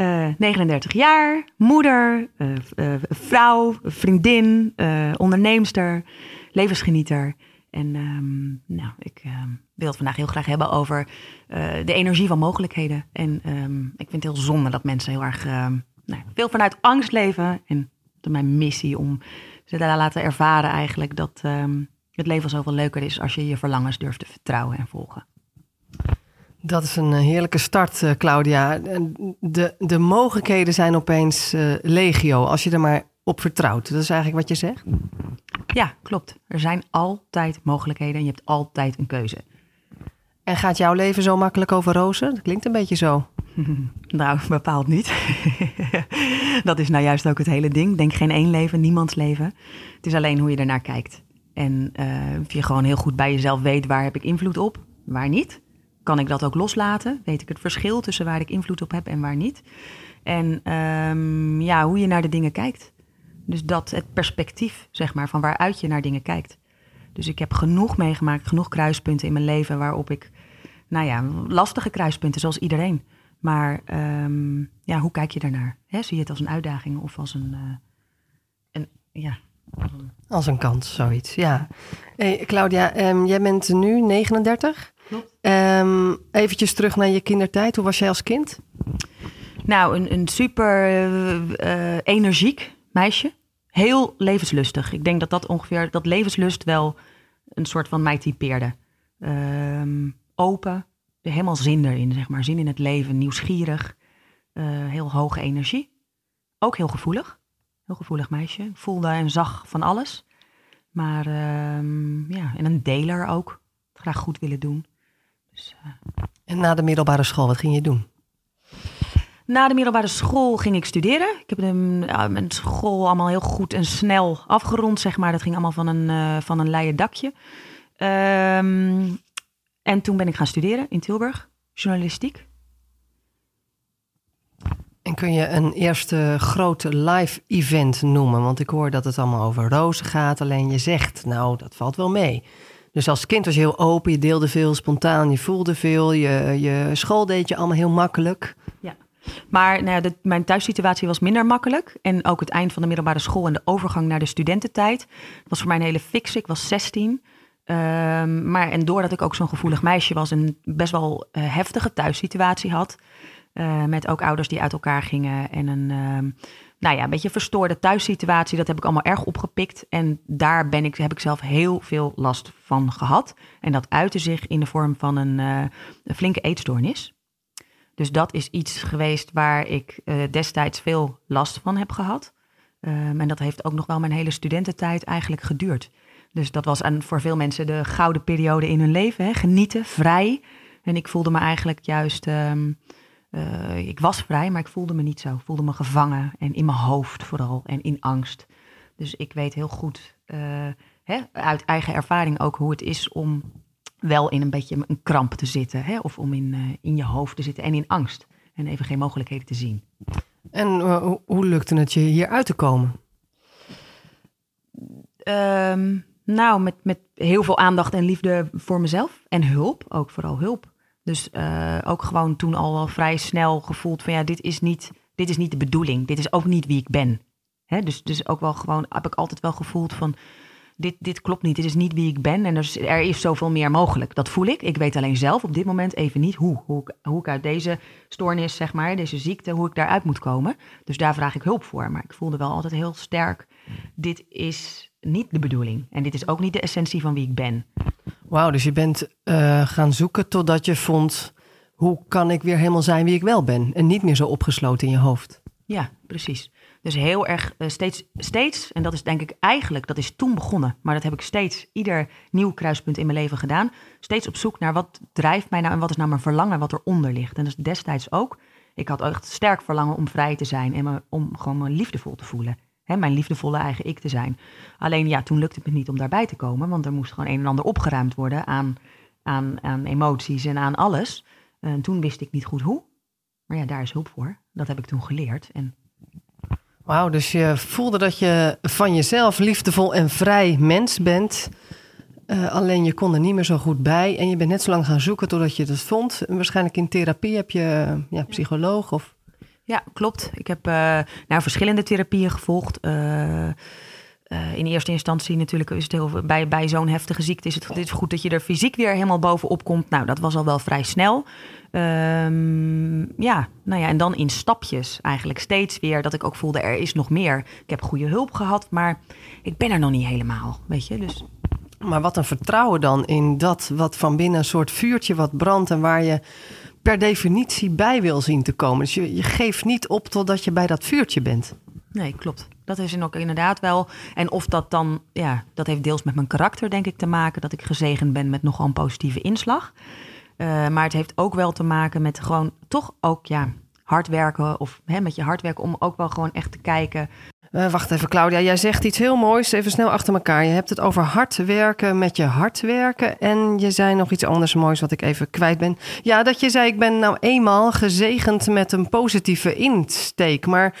uh, 39 jaar, moeder, uh, uh, vrouw, vriendin, onderneemster, levensgenieter. En um, nou, ik ehm, wil het vandaag heel graag hebben over de energie van mogelijkheden. En um, ik vind het heel zonde dat mensen heel erg nou, veel vanuit angst leven. En dat mijn missie om ze daar laten ervaren eigenlijk dat het leven zoveel leuker is als je je verlangens durft te vertrouwen en volgen. Dat is een heerlijke start, eh, Claudia. De, de mogelijkheden zijn opeens uh, legio, als je er maar op vertrouwt. Dat is eigenlijk wat je zegt? Ja, klopt. Er zijn altijd mogelijkheden en je hebt altijd een keuze. En gaat jouw leven zo makkelijk over rozen? Dat klinkt een beetje zo. nou, bepaald niet. dat is nou juist ook het hele ding. Denk geen één leven, niemands leven. Het is alleen hoe je ernaar kijkt. En uh, of je gewoon heel goed bij jezelf weet waar heb ik invloed op, waar niet kan ik dat ook loslaten? Weet ik het verschil tussen waar ik invloed op heb en waar niet? En um, ja, hoe je naar de dingen kijkt. Dus dat het perspectief, zeg maar, van waaruit je naar dingen kijkt. Dus ik heb genoeg meegemaakt, genoeg kruispunten in mijn leven waarop ik, nou ja, lastige kruispunten zoals iedereen. Maar um, ja, hoe kijk je daarnaar? He, zie je het als een uitdaging of als een, uh, een ja. Als een kans, zoiets, ja. Hey, Claudia, um, jij bent nu 39. Um, eventjes terug naar je kindertijd. Hoe was jij als kind? Nou, een, een super uh, energiek meisje. Heel levenslustig. Ik denk dat dat ongeveer, dat levenslust wel een soort van mij typeerde. Um, open, helemaal zin erin, zeg maar. Zin in het leven, nieuwsgierig. Uh, heel hoge energie. Ook heel gevoelig. Heel gevoelig meisje. Voelde en zag van alles. Maar um, ja, en een deler ook. Graag goed willen doen. Dus, uh... En na de middelbare school, wat ging je doen? Na de middelbare school ging ik studeren. Ik heb de, ja, mijn school allemaal heel goed en snel afgerond, zeg maar. Dat ging allemaal van een, uh, van een leien dakje. Um, en toen ben ik gaan studeren in Tilburg, journalistiek. En kun je een eerste grote live event noemen? Want ik hoor dat het allemaal over rozen gaat. Alleen je zegt, nou, dat valt wel mee. Dus als kind was je heel open, je deelde veel spontaan, je voelde veel, je, je school deed je allemaal heel makkelijk. Ja, maar nou ja, mijn thuissituatie was minder makkelijk. En ook het eind van de middelbare school en de overgang naar de studententijd was voor mij een hele fix. Ik was 16. Um, maar en doordat ik ook zo'n gevoelig meisje was en best wel uh, heftige thuissituatie had, uh, met ook ouders die uit elkaar gingen en een, uh, nou ja, een beetje verstoorde thuissituatie. Dat heb ik allemaal erg opgepikt. En daar ben ik, heb ik zelf heel veel last van gehad. En dat uitte zich in de vorm van een, een flinke eetstoornis. Dus dat is iets geweest waar ik uh, destijds veel last van heb gehad. Um, en dat heeft ook nog wel mijn hele studententijd eigenlijk geduurd. Dus dat was aan, voor veel mensen de gouden periode in hun leven. Hè? Genieten, vrij. En ik voelde me eigenlijk juist um, uh, ik was vrij, maar ik voelde me niet zo. Ik voelde me gevangen en in mijn hoofd vooral en in angst. Dus ik weet heel goed uh, hè, uit eigen ervaring ook hoe het is om wel in een beetje een kramp te zitten. Hè, of om in, uh, in je hoofd te zitten en in angst. En even geen mogelijkheden te zien. En hoe, lukte het je hier uit te komen? Um, nou, met, met heel veel aandacht en liefde voor mezelf. En hulp, ook vooral hulp. Dus uh, ook gewoon toen al wel vrij snel gevoeld van ja, dit is niet, dit is niet de bedoeling. Dit is ook niet wie ik ben. Hè? Dus, dus ook wel gewoon heb ik altijd wel gevoeld van dit, dit klopt niet, dit is niet wie ik ben. En er is, er is zoveel meer mogelijk. Dat voel ik. Ik weet alleen zelf op dit moment even niet hoe. Hoe ik, hoe ik uit deze stoornis, zeg maar, deze ziekte, hoe ik daaruit moet komen. Dus daar vraag ik hulp voor. Maar ik voelde wel altijd heel sterk, dit is niet de bedoeling. En dit is ook niet de essentie van wie ik ben. Wauw, dus je bent uh, gaan zoeken totdat je vond... hoe kan ik weer helemaal zijn wie ik wel ben? En niet meer zo opgesloten in je hoofd. Ja, precies. Dus heel erg uh, steeds, steeds, en dat is denk ik eigenlijk, dat is toen begonnen, maar dat heb ik steeds, ieder nieuw kruispunt in mijn leven gedaan. Steeds op zoek naar wat drijft mij nou en wat is nou mijn verlangen, wat eronder ligt. En dat is destijds ook. Ik had echt sterk verlangen om vrij te zijn en om gewoon me liefdevol te voelen. Hè, mijn liefdevolle eigen ik te zijn. Alleen ja, toen lukte het me niet om daarbij te komen, want er moest gewoon een en ander opgeruimd worden aan, aan, aan emoties en aan alles. En toen wist ik niet goed hoe. Maar ja, daar is hulp voor. Dat heb ik toen geleerd. En Wauw, dus je voelde dat je van jezelf liefdevol en vrij mens bent. Uh, alleen je kon er niet meer zo goed bij. En je bent net zo lang gaan zoeken totdat je het vond. Waarschijnlijk in therapie heb je ja, psycholoog of... Ja, klopt. Ik heb uh, nou, verschillende therapieën gevolgd. Uh, in eerste instantie natuurlijk is het heel, bij, bij zo'n heftige ziekte is het, goed dat je er fysiek weer helemaal bovenop komt. Nou, dat was al wel vrij snel. Um, ja, nou ja, en dan in stapjes eigenlijk steeds weer dat ik ook voelde er is nog meer. Ik heb goede hulp gehad, maar ik ben er nog niet helemaal, weet je. Dus maar wat een vertrouwen dan in dat wat van binnen een soort vuurtje wat brandt en waar je per definitie bij wil zien te komen. Dus je, je geeft niet op totdat je bij dat vuurtje bent. Nee, klopt. Dat is ook inderdaad wel. En of dat dan, ja, dat heeft deels met mijn karakter, denk ik, te maken. Dat ik gezegend ben met nogal een positieve inslag. Uh, maar het heeft ook wel te maken met gewoon toch ook, ja, hard werken. Of hè, met je hard werken om ook wel gewoon echt te kijken uh, wacht even, Claudia. Jij zegt iets heel moois. Even snel achter elkaar. Je hebt het over hard werken met je hart werken. En je zei nog iets anders moois wat ik even kwijt ben. Ja, dat je zei: Ik ben nou eenmaal gezegend met een positieve insteek. Maar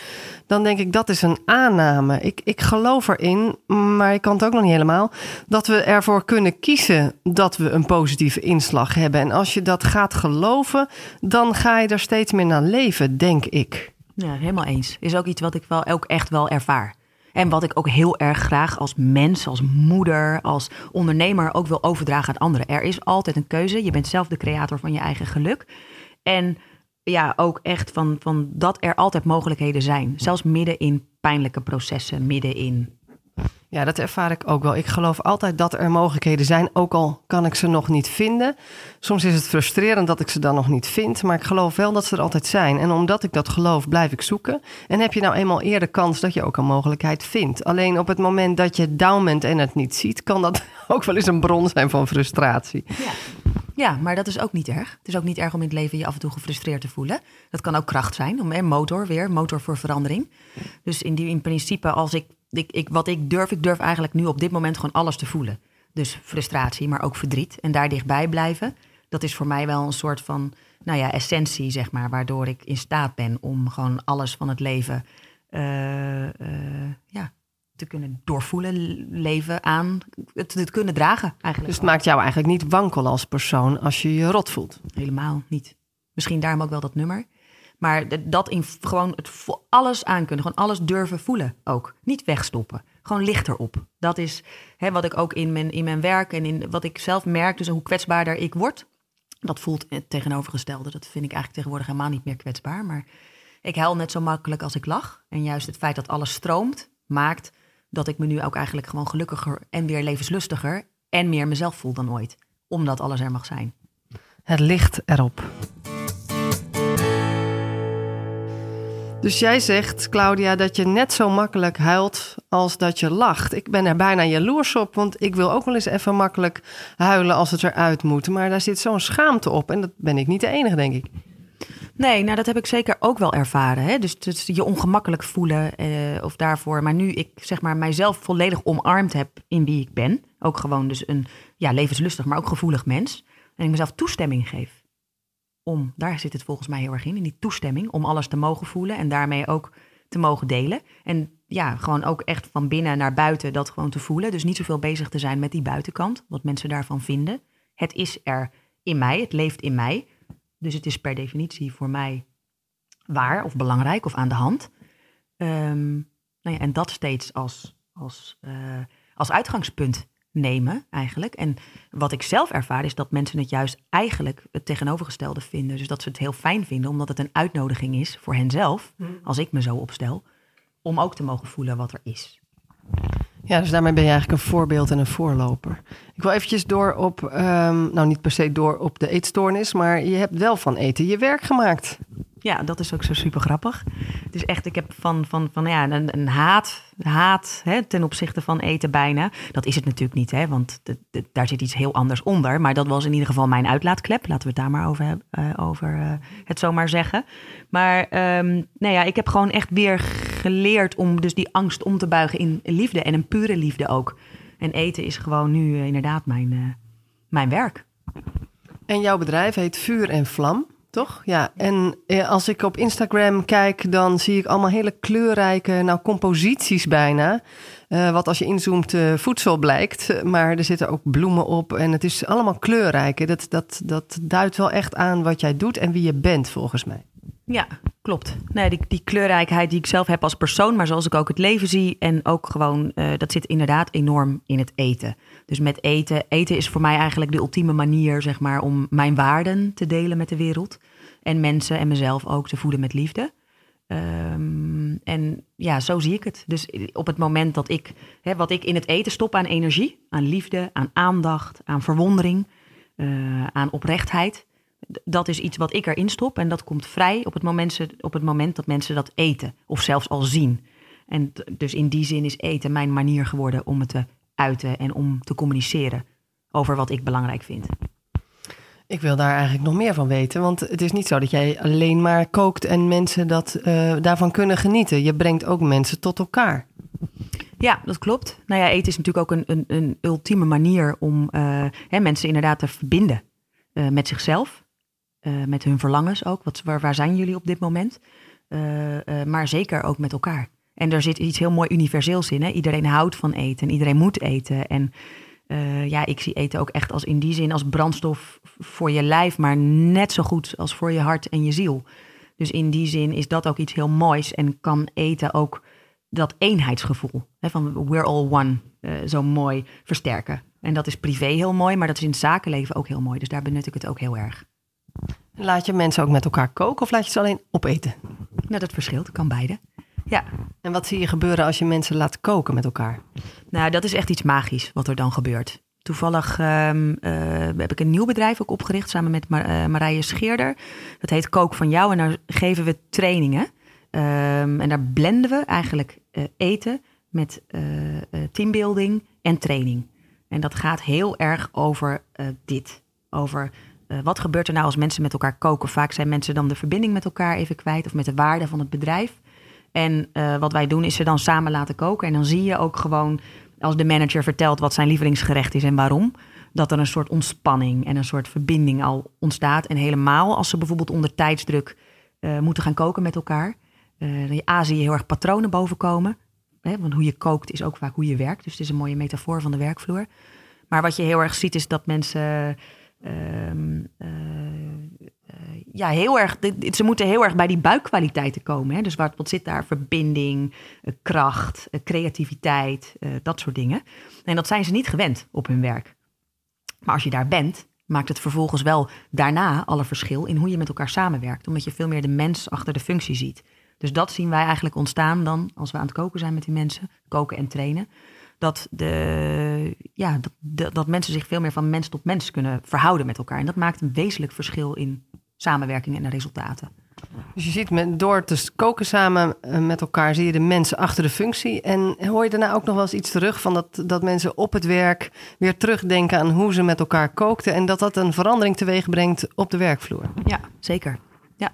dan denk ik dat is een aanname. Ik, ik geloof erin, maar ik kan het ook nog niet helemaal. Dat we ervoor kunnen kiezen dat we een positieve inslag hebben. En als je dat gaat geloven, dan ga je er steeds meer naar leven, denk ik. Ja, helemaal eens. Is ook iets wat ik wel ook echt wel ervaar. En wat ik ook heel erg graag als mens, als moeder, als ondernemer ook wil overdragen aan anderen. Er is altijd een keuze. Je bent zelf de creator van je eigen geluk. En ja, ook echt van, van dat er altijd mogelijkheden zijn. Zelfs midden in pijnlijke processen, midden in ja, dat ervaar ik ook wel. Ik geloof altijd dat er mogelijkheden zijn, ook al kan ik ze nog niet vinden. Soms is het frustrerend dat ik ze dan nog niet vind, maar ik geloof wel dat ze er altijd zijn. En omdat ik dat geloof, blijf ik zoeken. En heb je nou eenmaal eerder kans dat je ook een mogelijkheid vindt. Alleen op het moment dat je down bent en het niet ziet, kan dat ook wel eens een bron zijn van frustratie. Ja. Ja, maar dat is ook niet erg. Het is ook niet erg om in het leven je af en toe gefrustreerd te voelen. Dat kan ook kracht zijn, om, motor weer, motor voor verandering. Dus in, die, in principe, als ik ik, ik, wat ik durf, ik durf eigenlijk nu op dit moment gewoon alles te voelen. Dus frustratie, maar ook verdriet. En daar dichtbij blijven. Dat is voor mij wel een soort van, nou ja, essentie, zeg maar. Waardoor ik in staat ben om gewoon alles van het leven uh, uh, ja, te kunnen doorvoelen, leven aan, het te kunnen dragen eigenlijk. Dus het maakt jou eigenlijk niet wankel als persoon als je je rot voelt? Helemaal niet. Misschien daarom ook wel dat nummer. Maar dat in gewoon het alles aankunnen, gewoon alles durven voelen ook. Niet wegstoppen, gewoon lichter op. Dat is hè, wat ik ook in mijn, in mijn werk en in wat ik zelf merk, dus hoe kwetsbaarder ik word. Dat voelt het tegenovergestelde. Dat vind ik eigenlijk tegenwoordig helemaal niet meer kwetsbaar. Maar ik huil net zo makkelijk als ik lach. En juist het feit dat alles stroomt, maakt dat ik me nu ook eigenlijk gewoon gelukkiger en weer levenslustiger en meer mezelf voel dan ooit. Omdat alles er mag zijn. Het licht erop. Dus jij zegt, Claudia, dat je net zo makkelijk huilt als dat je lacht. Ik ben er bijna jaloers op, want ik wil ook wel eens even makkelijk huilen als het eruit moet. Maar daar zit zo'n schaamte op en dat ben ik niet de enige, denk ik. Nee, nou dat heb ik zeker ook wel ervaren. Hè? Dus, dus je ongemakkelijk voelen eh, of daarvoor. Maar nu ik zeg maar mijzelf volledig omarmd heb in wie ik ben. Ook gewoon dus een ja, levenslustig, maar ook gevoelig mens. En ik mezelf toestemming geef om, daar zit het volgens mij heel erg in, in die toestemming om alles te mogen voelen en daarmee ook te mogen delen. En ja, gewoon ook echt van binnen naar buiten dat gewoon te voelen. Dus niet zoveel bezig te zijn met die buitenkant, wat mensen daarvan vinden. Het is er in mij, het leeft in mij. Dus het is per definitie voor mij waar of belangrijk of aan de hand. Um, nou ja, en dat steeds als, als, uh, als uitgangspunt nemen eigenlijk. En wat ik zelf ervaar is dat mensen het juist eigenlijk het tegenovergestelde vinden. Dus dat ze het heel fijn vinden, omdat het een uitnodiging is voor henzelf, hmm. als ik me zo opstel, om ook te mogen voelen wat er is. Ja, dus daarmee ben je eigenlijk een voorbeeld en een voorloper. Ik wil eventjes door op, um, nou niet per se door op de eetstoornis, maar je hebt wel van eten je werk gemaakt. Ja, dat is ook zo super grappig. Dus echt, ik heb van, van, van ja, een, haat, haat hè, ten opzichte van eten bijna. Dat is het natuurlijk niet, hè, want daar zit iets heel anders onder. Maar dat was in ieder geval mijn uitlaatklep. Laten we het daar maar over, uh, over uh, het zomaar zeggen. Maar um, nou ja, ik heb gewoon echt weer geleerd om dus die angst om te buigen in liefde en een pure liefde ook. En eten is gewoon nu eh, inderdaad mijn, mijn werk. En jouw bedrijf heet Vuur en Vlam, toch? Ja. En eh, als ik op Instagram kijk, dan zie ik allemaal hele kleurrijke, nou composities bijna. Uh, wat als je inzoomt uh, voedsel blijkt, maar er zitten ook bloemen op en het is allemaal kleurrijk. Dat, dat, dat duidt wel echt aan wat jij doet en wie je bent, volgens mij. Ja, klopt. Nee, die, die kleurrijkheid die ik zelf heb als persoon, maar zoals ik ook het leven zie. En ook gewoon, dat zit inderdaad enorm in het eten. Dus met eten. Eten is voor mij eigenlijk de ultieme manier, zeg maar, om mijn waarden te delen met de wereld. En mensen en mezelf ook te voeden met liefde. Um, en ja, zo zie ik het. Dus op het moment dat ik, hè, wat ik in het eten stop aan energie, aan liefde, aan aandacht, aan verwondering, uh, aan oprechtheid dat is iets wat ik erin stop en dat komt vrij op het, moment, op het moment dat mensen dat eten of zelfs al zien. En dus in die zin is eten mijn manier geworden om het te uiten en om te communiceren over wat ik belangrijk vind. Ik wil daar eigenlijk nog meer van weten, want het is niet zo dat jij alleen maar kookt en mensen dat, uh, daarvan kunnen genieten. Je brengt ook mensen tot elkaar. Ja, dat klopt. Nou ja, eten is natuurlijk ook een, een, een ultieme manier om uh, hè, mensen inderdaad te verbinden uh, met zichzelf. Met hun verlangens ook. Wat, waar, waar zijn jullie op dit moment? Maar zeker ook met elkaar. En er zit iets heel mooi universeels in. Hè? Iedereen houdt van eten. Iedereen moet eten. En ja, ik zie eten ook echt als in die zin als brandstof voor je lijf, maar net zo goed als voor je hart en je ziel. Dus in die zin is dat ook iets heel moois en kan eten ook dat eenheidsgevoel hè, van we're all one zo mooi versterken. En dat is privé heel mooi, maar dat is in het zakenleven ook heel mooi. Dus daar benut ik het ook heel erg. Laat je mensen ook met elkaar koken of laat je ze alleen opeten? Nou, dat verschilt. kan beide. Ja. En wat zie je gebeuren als je mensen laat koken met elkaar? Nou, dat is echt iets magisch wat er dan gebeurt. Toevallig um, uh, heb ik een nieuw bedrijf ook opgericht samen met Mar uh, Marije Scheerder. Dat heet Kook van jou en daar geven we trainingen. Um, en daar blenden we eigenlijk uh, eten met teambuilding en training. En dat gaat heel erg over dit. Over uh, wat gebeurt er nou als mensen met elkaar koken? Vaak zijn mensen dan de verbinding met elkaar even kwijt of met de waarde van het bedrijf. En uh, wat wij doen is ze dan samen laten koken. En dan zie je ook gewoon, als de manager vertelt wat zijn lievelingsgerecht is en waarom, dat er een soort ontspanning en een soort verbinding al ontstaat. En helemaal als ze bijvoorbeeld onder tijdsdruk uh, moeten gaan koken met elkaar. in Azië heel erg patronen bovenkomen. Hè, want hoe je kookt is ook vaak hoe je werkt. Dus het is een mooie metafoor van de werkvloer. Maar wat je heel erg ziet is dat mensen uh, uh, ja, heel erg, ze moeten heel erg bij die buikkwaliteiten komen. Hè? Dus wat, wat zit daar? Verbinding, uh, kracht, creativiteit, dat soort dingen. En dat zijn ze niet gewend op hun werk. Maar als je daar bent, maakt het vervolgens wel daarna alle verschil in hoe je met elkaar samenwerkt. Omdat je veel meer de mens achter de functie ziet. Dus dat zien wij eigenlijk ontstaan dan als we aan het koken zijn met die mensen. Koken en trainen dat, de, ja, dat, dat mensen zich veel meer van mens tot mens kunnen verhouden met elkaar. En dat maakt een wezenlijk verschil in samenwerking en de resultaten. Dus je ziet met, door te koken samen eh, met elkaar, zie je de mensen achter de functie. En hoor je daarna ook nog wel eens iets terug van dat, dat mensen op het werk weer terugdenken aan hoe ze met elkaar kookten. En dat dat een verandering teweeg brengt op de werkvloer. Ja, zeker. Ja.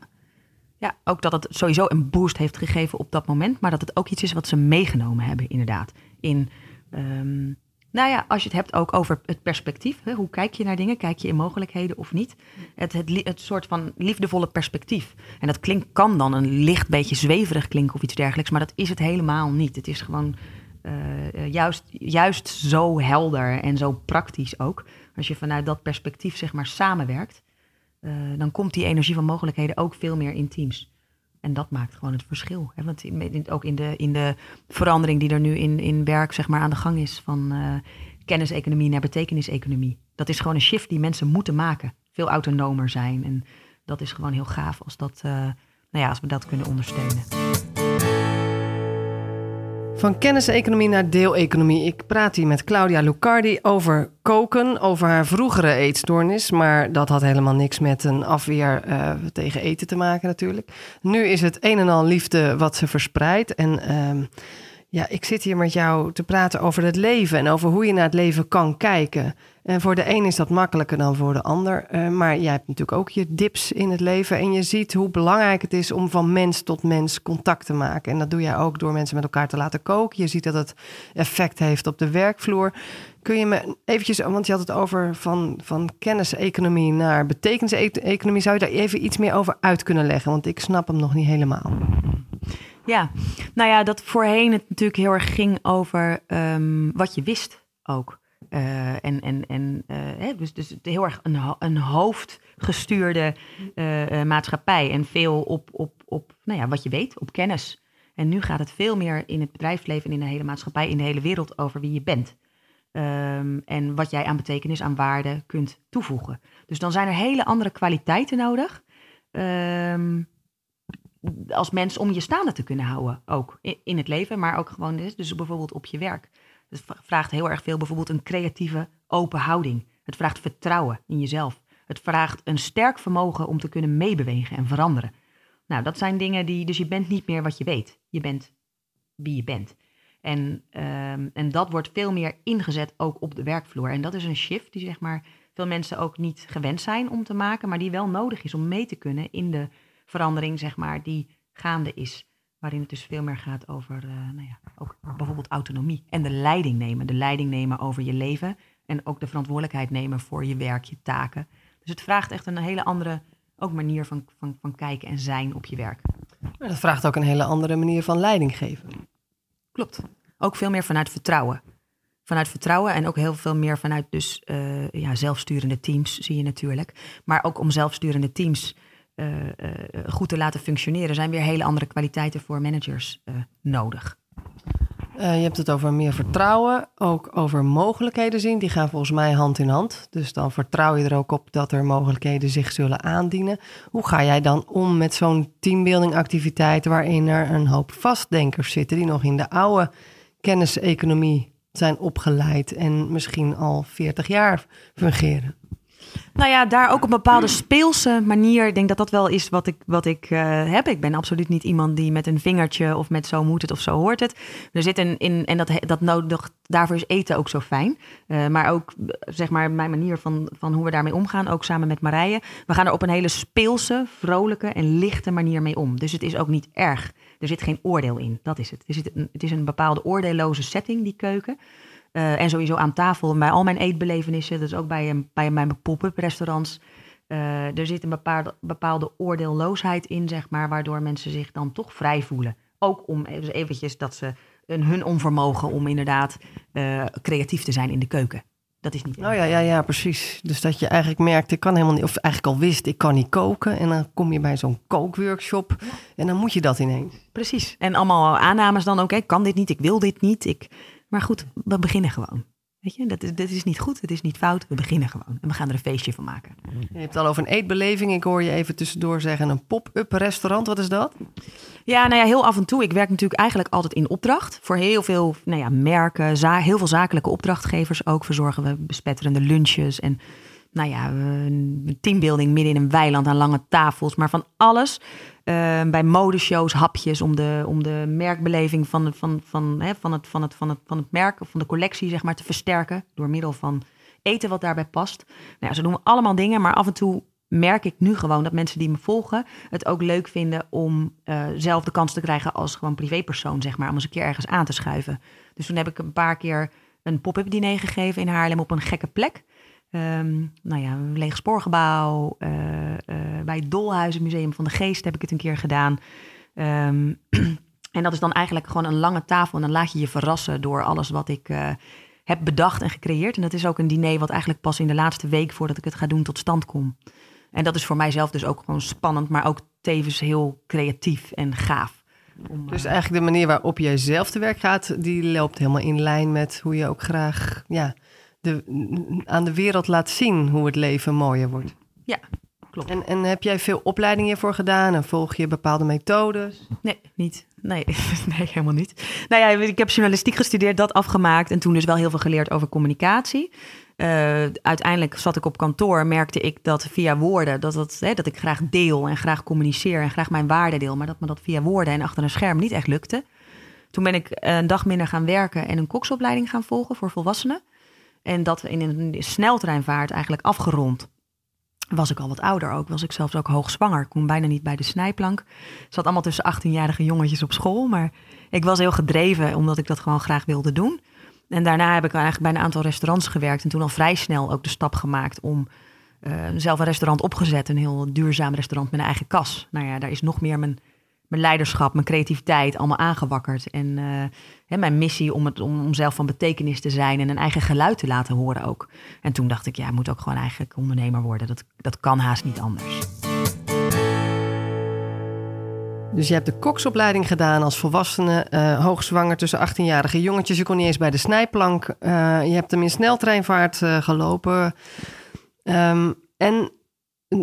ja, ook dat het sowieso een boost heeft gegeven op dat moment. Maar dat het ook iets is wat ze meegenomen hebben, inderdaad. In Um, nou ja, als je het hebt ook over het perspectief. Hè, hoe kijk je naar dingen? Kijk je in mogelijkheden of niet? Het, het, het soort van liefdevolle perspectief. En dat klinkt, kan dan een licht beetje zweverig klinken of iets dergelijks. Maar dat is het helemaal niet. Het is gewoon uh, juist, juist zo helder en zo praktisch ook. Als je vanuit dat perspectief zeg maar samenwerkt. Uh, dan komt die energie van mogelijkheden ook veel meer in teams. En dat maakt gewoon het verschil. Hè? Want ook in de, in de verandering die er nu in, in werk zeg maar, aan de gang is van uh, kenniseconomie naar betekeniseconomie. Dat is gewoon een shift die mensen moeten maken. Veel autonomer zijn. En dat is gewoon heel gaaf als, dat, uh, nou ja, als we dat kunnen ondersteunen. Van kenniseconomie naar deeleconomie. Ik praat hier met Claudia Lucardi over koken, over haar vroegere eetstoornis. Maar dat had helemaal niks met een afweer uh, tegen eten te maken natuurlijk. Nu is het een en al liefde wat ze verspreidt. En uh, ja, ik zit hier met jou te praten over het leven en over hoe je naar het leven kan kijken. En voor de een is dat makkelijker dan voor de ander. Uh, maar jij hebt natuurlijk ook je dips in het leven. En je ziet hoe belangrijk het is om van mens tot mens contact te maken. En dat doe jij ook door mensen met elkaar te laten koken. Je ziet dat het effect heeft op de werkvloer. Kun je me eventjes, want je had het over van, van kenniseconomie naar betekenis-economie. Zou je daar even iets meer over uit kunnen leggen? Want ik snap hem nog niet helemaal. Ja, nou ja, dat voorheen het natuurlijk heel erg ging over um, wat je wist ook. Uh, en en, en hè, dus, dus heel erg een, een hoofdgestuurde uh, maatschappij. En veel op, op, op nou ja, wat je weet, op kennis. En nu gaat het veel meer in het bedrijfsleven en in de hele maatschappij, in de hele wereld over wie je bent. Um, en wat jij aan betekenis, aan waarde kunt toevoegen. Dus dan zijn er hele andere kwaliteiten nodig. Um, als mens om je staande te kunnen houden. Ook in, het leven, maar ook gewoon dus bijvoorbeeld op je werk. Het vraagt heel erg veel bijvoorbeeld een creatieve open houding. Het vraagt vertrouwen in jezelf. Het vraagt een sterk vermogen om te kunnen meebewegen en veranderen. Nou, dat zijn dingen die. Dus je bent niet meer wat je weet. Je bent wie je bent. En, um, en dat wordt veel meer ingezet ook op de werkvloer. En dat is een shift die zeg maar veel mensen ook niet gewend zijn om te maken, maar die wel nodig is om mee te kunnen in de verandering, zeg maar, die gaande is. Waarin het dus veel meer gaat over uh, nou ja, ook bijvoorbeeld autonomie. En de leiding nemen. De leiding nemen over je leven. En ook de verantwoordelijkheid nemen voor je werk, je taken. Dus het vraagt echt een hele andere ook manier van, van, van kijken en zijn op je werk. Maar dat vraagt ook een hele andere manier van leiding geven. Klopt. Ook veel meer vanuit vertrouwen. Vanuit vertrouwen en ook heel veel meer vanuit dus uh, ja, zelfsturende teams zie je natuurlijk. Maar ook om zelfsturende teams goed te laten functioneren, zijn weer hele andere kwaliteiten voor managers nodig. je hebt het over meer vertrouwen, ook over mogelijkheden zien. Die gaan volgens mij hand in hand. Dus dan vertrouw je er ook op dat er mogelijkheden zich zullen aandienen. Hoe ga jij dan om met zo'n teambuilding activiteit waarin er een hoop vastdenkers zitten die nog in de oude kenniseconomie zijn opgeleid en misschien al 40 jaar fungeren? Nou ja, daar ook een bepaalde speelse manier. Ik denk dat dat wel is wat ik, wat ik uh, heb. Ik ben absoluut niet iemand die met een vingertje of met zo moet het of zo hoort het. Er zit een in, en dat, dat nodig, daarvoor is eten ook zo fijn. Uh, maar ook, zeg maar, mijn manier van, van hoe we daarmee omgaan, ook samen met Marije. We gaan er op een hele speelse, vrolijke en lichte manier mee om. Dus het is ook niet erg. Er zit geen oordeel in, dat is het. Het is een bepaalde oordeelloze setting, die keuken. Uh, en sowieso aan tafel, bij al mijn eetbelevenissen, dus ook bij, bij mijn pop-up restaurants. Uh, er zit een bepaalde, bepaalde oordeelloosheid in, zeg maar, waardoor mensen zich dan toch vrij voelen. Ook om dus eventjes dat ze een, hun onvermogen om inderdaad uh, creatief te zijn in de keuken. Dat is niet. Nou ja, ja, ja, precies. Dus dat je eigenlijk merkt, ik kan helemaal niet, of eigenlijk al wist, ik kan niet koken. En dan kom je bij zo'n kookworkshop en dan moet je dat ineens. Precies. En allemaal aannames dan ook, ik kan dit niet, ik wil dit niet. Ik, maar goed, we beginnen gewoon. Weet je, dat is, dat is niet goed, het is niet fout. We beginnen gewoon en we gaan er een feestje van maken. Je hebt het al over een eetbeleving. Ik hoor je even tussendoor zeggen een pop-up restaurant. Wat is dat? Ja, nou ja, heel af en toe. Ik werk natuurlijk eigenlijk altijd in opdracht. Voor heel veel nou ja, merken, za heel veel zakelijke opdrachtgevers ook. Verzorgen we bespetterende lunches en nou ja, teambuilding midden in een weiland aan lange tafels. Maar van alles. Uh, bij modeshows, hapjes om de, om de merkbeleving van, van, van, van, het, van, het, van, het, van het merk of van de collectie zeg maar, te versterken. Door middel van eten wat daarbij past. Nou ja, zo doen allemaal dingen, maar af en toe merk ik nu gewoon dat mensen die me volgen het ook leuk vinden om uh, zelf de kans te krijgen als gewoon privépersoon, zeg maar, om eens een keer ergens aan te schuiven. Dus toen heb ik een paar keer een pop-up diner gegeven in Haarlem op een gekke plek. Um, nou ja, een leeg spoorgebouw. Uh, uh, bij het Dolhuizenmuseum van de Geest heb ik het een keer gedaan. Um, en dat is dan eigenlijk gewoon een lange tafel. En dan laat je je verrassen door alles wat ik uh, heb bedacht en gecreëerd. En dat is ook een diner wat eigenlijk pas in de laatste week voordat ik het ga doen tot stand kom. En dat is voor mijzelf dus ook gewoon spannend, maar ook tevens heel creatief en gaaf. Om, dus eigenlijk de manier waarop jij zelf te werk gaat, die loopt helemaal in lijn met hoe je ook graag ja, de, aan de wereld laat zien hoe het leven mooier wordt. Ja, klopt. En, en heb jij veel opleidingen hiervoor gedaan en volg je bepaalde methodes? Nee, niet. Nee, nee, helemaal niet. Nou ja, ik heb journalistiek gestudeerd, dat afgemaakt en toen dus wel heel veel geleerd over communicatie. Uh, uiteindelijk zat ik op kantoor, merkte ik dat via woorden, dat, dat, hè, dat ik graag deel en graag communiceer en graag mijn waarde deel, maar dat me dat via woorden en achter een scherm niet echt lukte. Toen ben ik een dag minder gaan werken en een koksopleiding gaan volgen voor volwassenen. En dat in een sneltreinvaart eigenlijk afgerond. Was ik al wat ouder ook, was ik zelfs ook hoogzwanger. Ik kon bijna niet bij de snijplank. Zat allemaal tussen 18-jarige jongetjes op school. Maar ik was heel gedreven, omdat ik dat gewoon graag wilde doen. En daarna heb ik eigenlijk bij een aantal restaurants gewerkt. En toen al vrij snel ook de stap gemaakt om uh, zelf een restaurant opgezet. Een heel duurzaam restaurant met een eigen kas. Nou ja, daar is nog meer mijn mijn leiderschap, mijn creativiteit allemaal aangewakkerd. En uh, hè, mijn missie om, het, om, om zelf van betekenis te zijn en een eigen geluid te laten horen ook. En toen dacht ik, ja, ik moet ook gewoon eigenlijk ondernemer worden. Dat, dat kan haast niet anders. Dus je hebt de koksopleiding gedaan als volwassene, uh, hoogzwanger tussen 18-jarige jongetjes. Je kon niet eens bij de snijplank. Uh, je hebt hem in sneltreinvaart gelopen. Um, en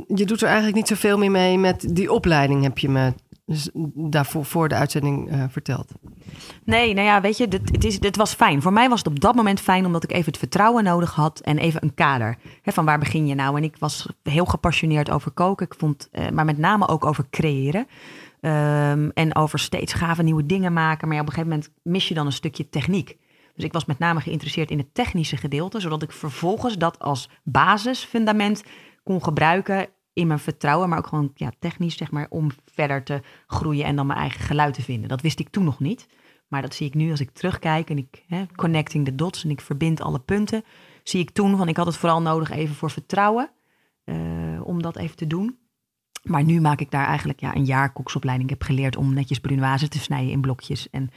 je doet er eigenlijk niet zoveel meer mee met die opleiding, heb je me dus daarvoor voor de uitzending uh, verteld? Nee, nou ja, weet je, dit, het, is, was fijn. Voor mij was het op dat moment fijn omdat ik even het vertrouwen nodig had en even een kader. Van waar begin je nou? En ik was heel gepassioneerd over koken. Ik vond, uh, maar met name ook over creëren. Um, en over steeds gave nieuwe dingen maken. Maar ja, op een gegeven moment mis je dan een stukje techniek. Dus ik was met name geïnteresseerd in het technische gedeelte, zodat ik vervolgens dat als basisfundament kon gebruiken in mijn vertrouwen, maar ook gewoon ja, technisch, zeg maar, om verder te groeien en dan mijn eigen geluid te vinden. Dat wist ik toen nog niet. Maar dat zie ik nu als ik terugkijk en ik hè, connecting the dots en ik verbind alle punten. Zie ik toen van ik had het vooral nodig even voor vertrouwen uh, om dat even te doen. Maar nu maak ik daar eigenlijk ja, een jaar koksopleiding. Ik heb geleerd om netjes brunoise te snijden in blokjes. En,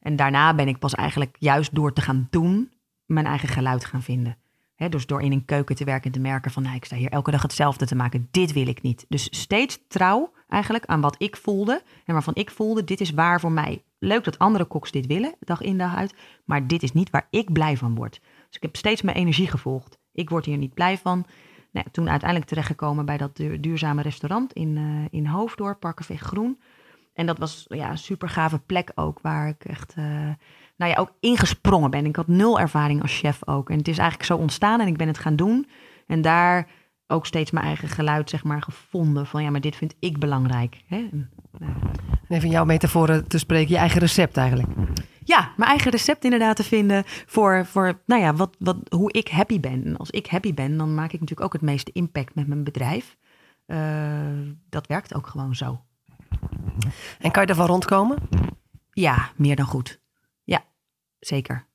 en daarna ben ik pas eigenlijk juist door te gaan doen mijn eigen geluid gaan vinden dus door in een keuken te werken en te merken van, nou, ik sta hier elke dag hetzelfde te maken. Dit wil ik niet. Dus steeds trouw eigenlijk aan wat ik voelde en waarvan ik voelde, dit is waar voor mij. Leuk dat andere koks dit willen, dag in dag uit, maar dit is niet waar ik blij van word. Dus ik heb steeds mijn energie gevolgd. Ik word hier niet blij van. Nou, toen uiteindelijk terechtgekomen bij dat duurzame restaurant in, uh, in Hoofddorp, Parkenveeg Groen. En dat was ja, een super gave plek ook, waar ik echt... Uh, nou ja, ook ingesprongen ben. Ik had nul ervaring als chef ook. En het is eigenlijk zo ontstaan en ik ben het gaan doen. En daar ook steeds mijn eigen geluid zeg maar gevonden. Van ja, maar dit vind ik belangrijk. Hè? En, nou. Even jouw metaforen te spreken, je eigen recept eigenlijk. Ja, mijn eigen recept inderdaad te vinden voor, voor nou ja, wat, wat, hoe ik happy ben. En als ik happy ben, dan maak ik natuurlijk ook het meeste impact met mijn bedrijf. Uh, dat werkt ook gewoon zo. En kan je ervan rondkomen? Ja, meer dan goed zeker.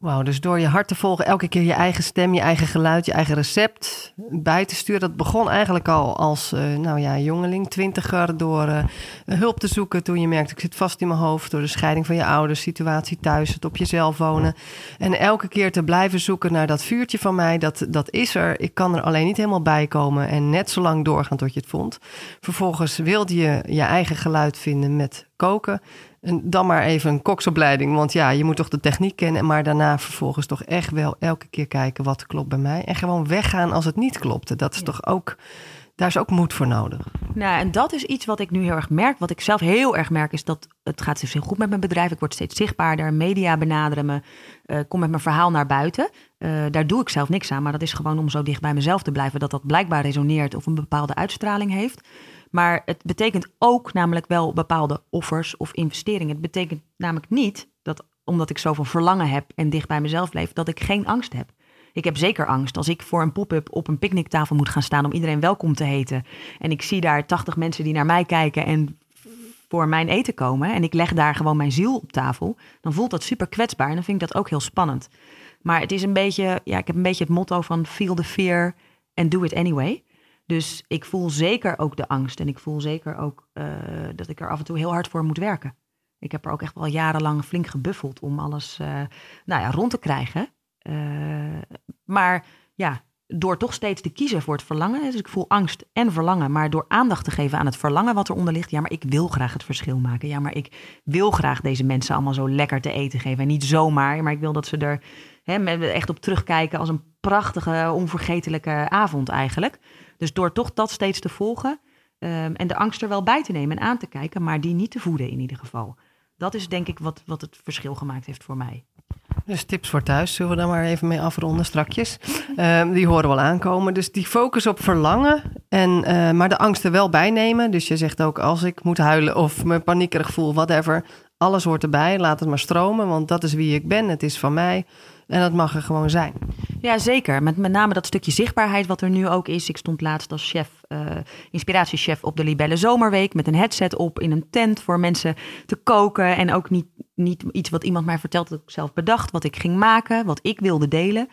Wauw, dus door je hart te volgen, elke keer je eigen stem, je eigen geluid, je eigen recept bij te sturen. Dat begon eigenlijk al als, uh, nou ja, jongeling, twintiger, door uh, hulp te zoeken toen je merkte, ik zit vast in mijn hoofd, door de scheiding van je ouders, situatie thuis, het op jezelf wonen. En elke keer te blijven zoeken naar dat vuurtje van mij, dat, dat is er. Ik kan er alleen niet helemaal bij komen en net zo lang doorgaan tot je het vond. Vervolgens wilde je je eigen geluid vinden met koken. En dan maar even een koksopleiding. Want ja, je moet toch de techniek kennen. Maar daarna vervolgens toch echt wel elke keer kijken wat klopt bij mij. En gewoon weggaan als het niet klopte. Dat is toch ook. Daar is ook moed voor nodig. Nou, en dat is iets wat ik nu heel erg merk. Wat ik zelf heel erg merk, is dat het gaat dus heel goed met mijn bedrijf. Ik word steeds zichtbaarder. Media benaderen me. Uh, kom met mijn verhaal naar buiten. Uh, daar doe ik zelf niks aan. Maar dat is gewoon om zo dicht bij mezelf te blijven. Dat dat blijkbaar resoneert of een bepaalde uitstraling heeft. Maar het betekent ook namelijk wel bepaalde offers of investeringen. Het betekent namelijk niet dat omdat ik zoveel verlangen heb en dicht bij mezelf leef, dat ik geen angst heb. Ik heb zeker angst als ik voor een pop-up op een picknicktafel moet gaan staan om iedereen welkom te heten. En ik zie daar 80 mensen die naar mij kijken en voor mijn eten komen. En ik leg daar gewoon mijn ziel op tafel. Dan voelt dat super kwetsbaar en dan vind ik dat ook heel spannend. Maar het is een beetje, ja, ik heb een beetje het motto van feel the fear and do it anyway. Dus ik voel zeker ook de angst en ik voel zeker ook uh, dat ik er af en toe heel hard voor moet werken. Ik heb er ook echt wel jarenlang flink gebuffeld om alles uh, nou ja, rond te krijgen. Uh, maar ja, door toch steeds te kiezen voor het verlangen. Dus ik voel angst en verlangen. Maar door aandacht te geven aan het verlangen wat eronder ligt. Ja, maar ik wil graag het verschil maken. Ja, maar ik wil graag deze mensen allemaal zo lekker te eten geven. En niet zomaar, maar ik wil dat ze er hè, echt op terugkijken als een prachtige, onvergetelijke avond eigenlijk. Dus door toch dat steeds te volgen um, en de angst er wel bij te nemen en aan te kijken, maar die niet te voeden in ieder geval. Dat is denk ik wat, wat het verschil gemaakt heeft voor mij. Dus tips voor thuis, zullen we daar maar even mee afronden strakjes. Um, die horen wel aankomen. Dus die focus op verlangen, en, uh, maar de angst er wel bij nemen. Dus je zegt ook, als ik moet huilen of me paniekerig voel, whatever. alles hoort erbij, laat het maar stromen, want dat is wie ik ben, het is van mij en dat mag er gewoon zijn. Ja, zeker. Met, met name dat stukje zichtbaarheid wat er nu ook is. Ik stond laatst als chef, uh, inspiratiechef op de Libelle Zomerweek met een headset op in een tent voor mensen te koken. En ook niet, niet iets wat iemand mij vertelt dat ik zelf bedacht, wat ik ging maken, wat ik wilde delen.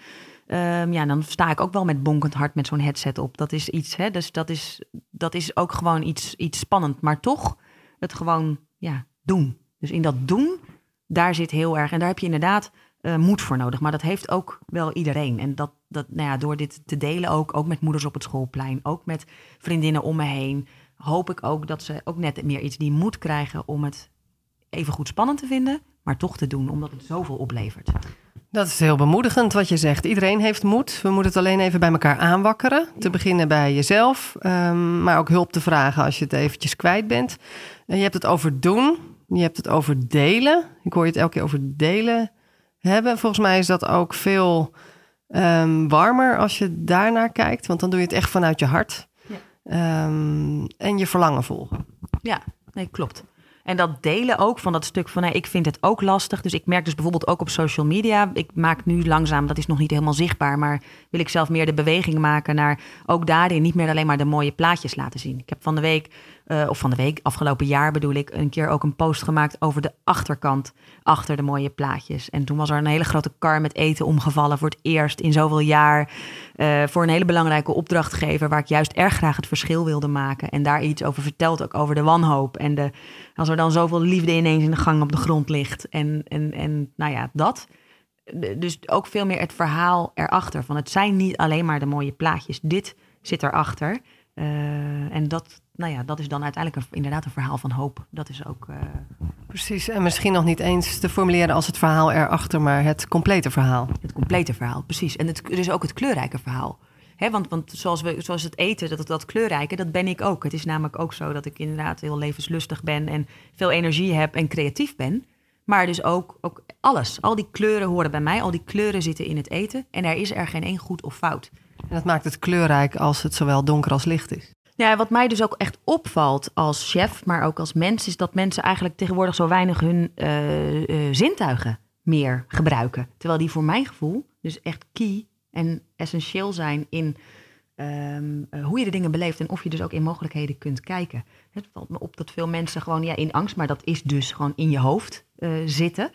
Um, ja, dan sta ik ook wel met bonkend hart met zo'n headset op. Dat is iets, hè, dus dat is, dat is ook gewoon iets, iets spannend. Maar toch het gewoon ja, doen. Dus in dat doen, daar zit heel erg. En daar heb je inderdaad uh, moed voor nodig. Maar dat heeft ook wel iedereen. En dat, dat, nou ja, door dit te delen ook, ook met moeders op het schoolplein, ook met vriendinnen om me heen, hoop ik ook dat ze ook net meer iets die moed krijgen om het even goed spannend te vinden, maar toch te doen, omdat het zoveel oplevert. Dat is heel bemoedigend wat je zegt. Iedereen heeft moed. We moeten het alleen even bij elkaar aanwakkeren. Te beginnen bij jezelf, um, maar ook hulp te vragen als je het eventjes kwijt bent. En je hebt het over doen, je hebt het over delen. Ik hoor je het elke keer over delen hebben. Volgens mij is dat ook veel um, warmer als je daarnaar kijkt, want dan doe je het echt vanuit je hart. Ja. Um, en je verlangen volgen. Ja, nee, klopt. En dat delen ook van dat stuk van nee, ik vind het ook lastig. Dus ik merk dus bijvoorbeeld ook op social media. Ik maak nu langzaam, dat is nog niet helemaal zichtbaar, maar wil ik zelf meer de beweging maken naar ook daarin niet meer alleen maar de mooie plaatjes laten zien. Ik heb van de week uh, of van de week, afgelopen jaar bedoel ik, een keer ook een post gemaakt over de achterkant, achter de mooie plaatjes. En toen was er een hele grote kar met eten omgevallen voor het eerst in zoveel jaar. Uh, voor een hele belangrijke opdrachtgever, waar ik juist erg graag het verschil wilde maken. En daar iets over vertelt, ook over de wanhoop. En de, als er dan zoveel liefde ineens in de gang op de grond ligt. En, en, en nou ja, dat. Dus ook veel meer het verhaal erachter. Van het zijn niet alleen maar de mooie plaatjes. Dit zit erachter. Uh, en dat, nou ja, dat is dan uiteindelijk een, inderdaad een verhaal van hoop. Dat is ook. Uh... Precies, en misschien nog niet eens te formuleren als het verhaal erachter, maar het complete verhaal. Het complete verhaal, precies. En het, dus ook het kleurrijke verhaal. Want, want zoals, we, zoals het eten, dat, dat kleurrijke, dat ben ik ook. Het is namelijk ook zo dat ik inderdaad heel levenslustig ben en veel energie heb en creatief ben. Maar dus ook, ook alles. Al die kleuren horen bij mij. Al die kleuren zitten in het eten. En er is er geen één goed of fout. En dat maakt het kleurrijk als het zowel donker als licht is. Ja, wat mij dus ook echt opvalt als chef, maar ook als mens, is dat mensen eigenlijk tegenwoordig zo weinig hun uh, uh, zintuigen meer gebruiken. Terwijl die voor mijn gevoel dus echt key en essentieel zijn in um, uh, hoe je de dingen beleeft en of je dus ook in mogelijkheden kunt kijken. Het valt me op dat veel mensen gewoon ja, in angst, maar dat is dus gewoon in je hoofd zitten.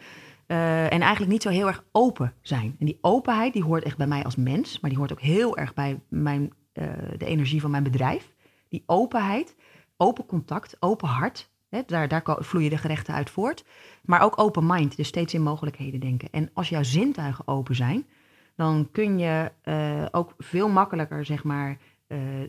en eigenlijk niet zo heel erg open zijn. En die openheid die hoort echt bij mij als mens, maar die hoort ook heel erg bij mijn, de energie van mijn bedrijf die openheid, open contact, open hart. Hè, daar, daar vloeien de gerechten uit voort. Maar ook open mind, dus steeds in mogelijkheden denken. En als jouw zintuigen open zijn, dan kun je uh, ook veel makkelijker, zeg maar, uh, uh,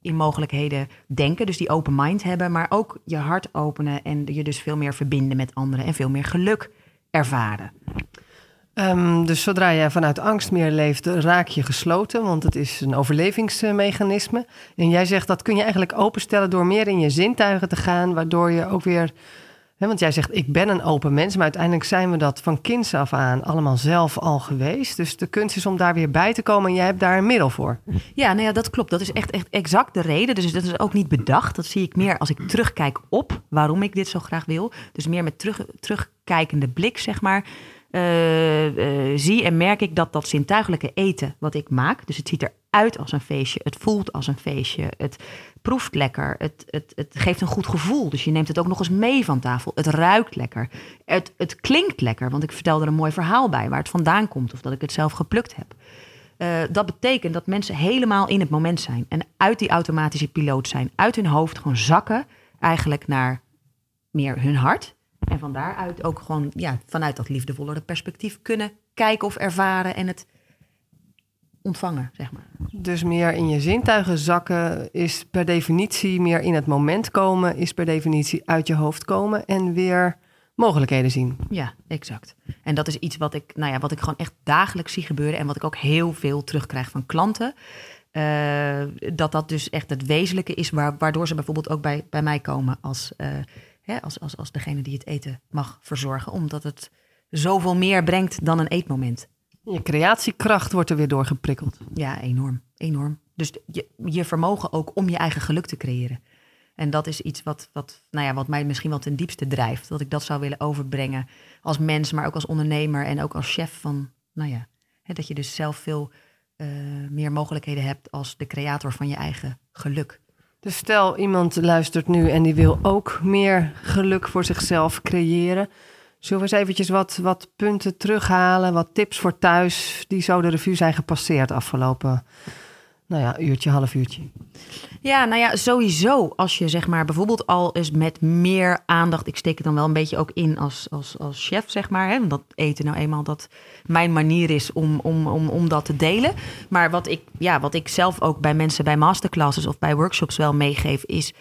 in mogelijkheden denken. Dus die open mind hebben, maar ook je hart openen en je dus veel meer verbinden met anderen en veel meer geluk ervaren. Um, dus zodra je vanuit angst meer leeft, raak je gesloten, want het is een overlevingsmechanisme. En jij zegt dat kun je eigenlijk openstellen door meer in je zintuigen te gaan, waardoor je ook weer. Hè, want jij zegt, ik ben een open mens, maar uiteindelijk zijn we dat van kinds af aan allemaal zelf al geweest. Dus de kunst is om daar weer bij te komen en jij hebt daar een middel voor. Ja, nou ja, dat klopt. Dat is echt, echt exact de reden. Dus dat is ook niet bedacht. Dat zie ik meer als ik terugkijk op waarom ik dit zo graag wil. Dus meer met terug, terugkijkende blik, zeg maar zie en merk ik dat dat zintuigelijke eten wat ik maak, dus het ziet eruit als een feestje, het voelt als een feestje, het proeft lekker, het, het, het geeft een goed gevoel. Dus je neemt het ook nog eens mee van tafel. Het ruikt lekker, het, het klinkt lekker, want ik vertel er een mooi verhaal bij waar het vandaan komt of dat ik het zelf geplukt heb. Uh, dat betekent dat mensen helemaal in het moment zijn en uit die automatische piloot zijn, uit hun hoofd gewoon zakken eigenlijk naar meer hun hart en van daaruit ook gewoon ja, vanuit dat liefdevollere perspectief kunnen kijken of ervaren en het ontvangen, zeg maar. Dus meer in je zintuigen zakken is per definitie meer in het moment komen, is per definitie uit je hoofd komen en weer mogelijkheden zien. Ja, exact. En dat is iets wat ik, nou ja, wat ik gewoon echt dagelijks zie gebeuren en wat ik ook heel veel terugkrijg van klanten. Uh, dat dat dus echt het wezenlijke is, waardoor ze bijvoorbeeld ook bij, bij mij komen als uh, Hè, als, als, als degene die het eten mag verzorgen. Omdat het zoveel meer brengt dan een eetmoment. Je creatiekracht wordt er weer doorgeprikkeld. Ja, enorm. enorm. Dus je, je vermogen ook om je eigen geluk te creëren. En dat is iets wat, wat, nou ja, wat mij misschien wel ten diepste drijft. Dat ik dat zou willen overbrengen als mens, maar ook als ondernemer en ook als chef van, nou ja, hè, dat je dus zelf veel uh, meer mogelijkheden hebt als de creator van je eigen geluk. Dus stel iemand luistert nu en die wil ook meer geluk voor zichzelf creëren. Zullen we eens eventjes wat, wat punten terughalen, wat tips voor thuis die zo de revue zijn gepasseerd afgelopen nou ja, uurtje, half uurtje. Ja, nou ja, sowieso. Als je zeg maar bijvoorbeeld al eens met meer aandacht, ik steek het dan wel een beetje ook in als, als, als chef, zeg maar. Hè, dat eten nou eenmaal dat mijn manier is om, om, om, om dat te delen. Maar wat ik, ja, wat ik zelf ook bij mensen bij masterclasses of bij workshops wel meegeef, is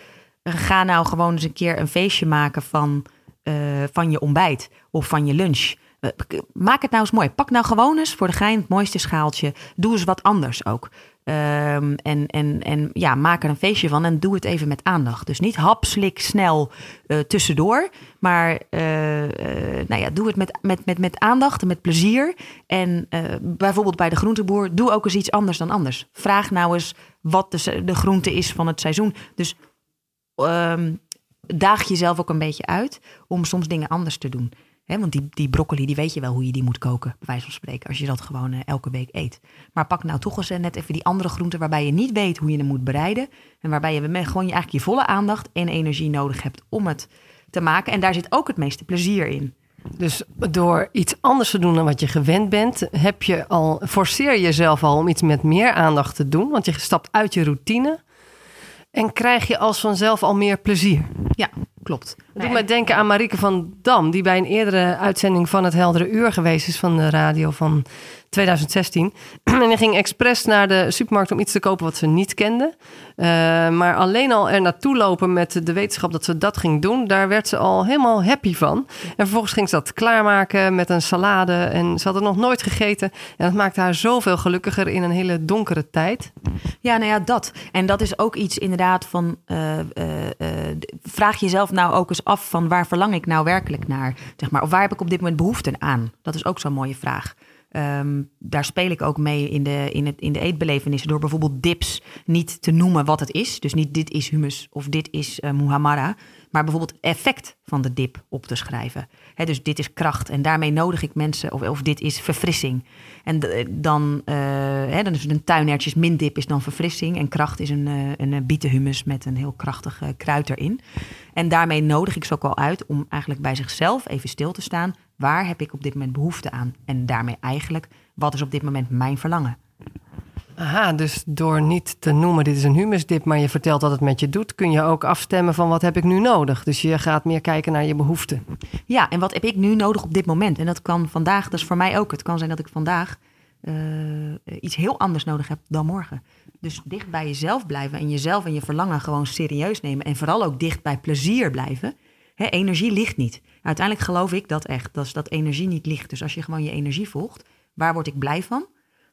ga nou gewoon eens een keer een feestje maken van, uh, van je ontbijt of van je lunch. Eh, maak het nou eens mooi. Pak nou gewoon eens voor de gein het mooiste schaaltje. Doe eens wat anders ook. Um, en, en, en ja, maak er een feestje van en doe het even met aandacht. Dus niet hap, slik, snel uh, tussendoor. Maar uh, nou ja, doe het met, met, met, met aandacht en met plezier. En bijvoorbeeld bij de groenteboer, doe ook eens iets anders dan anders. Vraag nou eens wat de, de groente is van het seizoen. Dus um, daag jezelf ook een beetje uit om soms dingen anders te doen want die, die broccoli, die weet je wel hoe je die moet koken, bij wijze van spreken, als je dat gewoon eh, elke week eet. Maar pak nou toch eens uh, net even die andere groenten waarbij je niet weet hoe je hem moet bereiden. En waarbij je gewoon je, eigenlijk je volle aandacht en energie nodig hebt om het te maken. En daar zit ook het meeste plezier in. Dus door iets anders te doen dan wat je gewend bent, heb je al, forceer jezelf al om iets met meer aandacht te doen. Want je stapt uit je routine. En krijg je als vanzelf al meer plezier. Ja, klopt. Dat doet mij denken aan Marieke van Dam, die bij een eerdere uitzending van het Heldere Uur geweest is van de radio van 2016. en die ging expres naar de supermarkt om iets te kopen wat ze niet kende. Uh, maar alleen al er naartoe lopen met de wetenschap dat ze dat ging doen, daar werd ze al helemaal happy van. En vervolgens ging ze dat klaarmaken met een salade. En ze had het nog nooit gegeten. En dat maakte haar zoveel gelukkiger in een hele donkere tijd. Ja, nou ja, dat. En dat is ook iets inderdaad van. Uh, uh, vraag jezelf nou ook eens af van waar verlang ik nou werkelijk naar? Zeg maar, of waar heb ik op dit moment behoefte aan? Dat is ook zo'n mooie vraag. Um, daar speel ik ook mee in de, in, het, in de eetbelevenissen door bijvoorbeeld dips niet te noemen wat het is. Dus niet dit is humus of dit is uh, muhammara, maar bijvoorbeeld effect van de dip op te schrijven. dus dit is kracht en daarmee nodig ik mensen, of, of dit is verfrissing. En dan, uh, dan is het een tuinertjes dip is dan verfrissing en kracht is een, uh, een met een heel krachtige kruid erin. En daarmee nodig ik ze ook al uit om eigenlijk bij zichzelf even stil te staan. Waar heb ik op dit moment behoefte aan? En daarmee eigenlijk, wat is op dit moment mijn verlangen? Aha, dus door niet te noemen dit is een humusdip, maar je vertelt wat het met je doet, kun je ook afstemmen van wat heb ik nu nodig. Dus je gaat meer kijken naar je behoeften. Ja, en wat heb ik nu nodig op dit moment? En dat kan vandaag, dat is voor mij ook. Het kan zijn dat ik vandaag uh, iets heel anders nodig heb dan morgen. Dus dicht bij jezelf blijven en jezelf en je verlangen gewoon serieus nemen. En vooral ook dicht bij plezier blijven. He, energie ligt niet. Uiteindelijk geloof ik dat echt, dat, dat energie niet ligt. Dus als je gewoon je energie volgt, waar word ik blij van?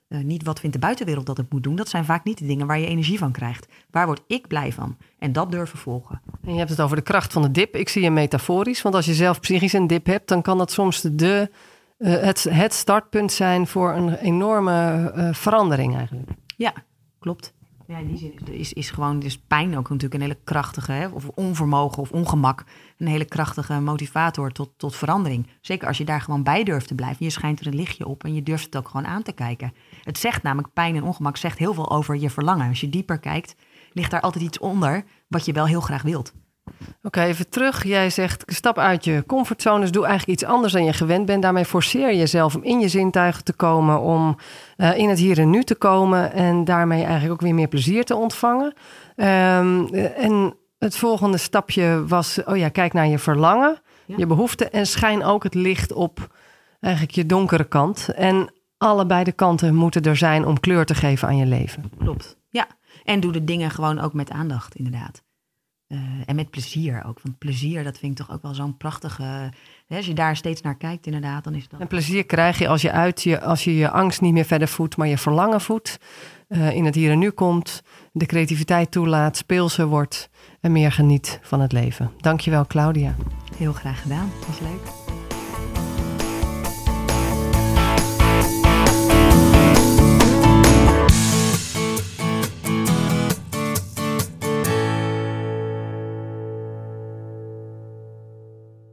Uh, niet wat vindt de buitenwereld dat ik moet doen. Dat zijn vaak niet de dingen waar je energie van krijgt. Waar word ik blij van? En dat durven volgen. En je hebt het over de kracht van de dip. Ik zie je metaforisch. Want als je zelf psychisch een dip hebt, dan kan dat soms de, uh, het, het startpunt zijn voor een enorme uh, verandering eigenlijk. Ja, klopt. Ja, in die zin is, is gewoon dus pijn ook natuurlijk een hele krachtige, hè, of onvermogen of ongemak, een hele krachtige motivator tot, tot verandering. Zeker als je daar gewoon bij durft te blijven. Je schijnt er een lichtje op en je durft het ook gewoon aan te kijken. Het zegt namelijk, pijn en ongemak zegt heel veel over je verlangen. Als je dieper kijkt, ligt daar altijd iets onder wat je wel heel graag wilt. Oké, even terug. Jij zegt stap uit je comfortzone. Dus doe eigenlijk iets anders dan je gewend bent. Daarmee forceer je jezelf om in je zintuigen te komen. Om uh, in het hier en nu te komen. En daarmee eigenlijk ook weer meer plezier te ontvangen. Um, en het volgende stapje was: oh ja, kijk naar je verlangen, ja. je behoeften. En schijn ook het licht op eigenlijk je donkere kant. En allebei de kanten moeten er zijn om kleur te geven aan je leven. Klopt. Ja. En doe de dingen gewoon ook met aandacht, inderdaad. Uh, en met plezier ook. Want plezier, dat vind ik toch ook wel zo'n prachtige. Hè, als je daar steeds naar kijkt, inderdaad, dan is dat. En plezier krijg je als je uit je, als je je angst niet meer verder voedt, maar je verlangen voedt. Uh, in het hier en nu komt, de creativiteit toelaat, speelser wordt en meer geniet van het leven. Dankjewel, Claudia. Heel graag gedaan. Was leuk.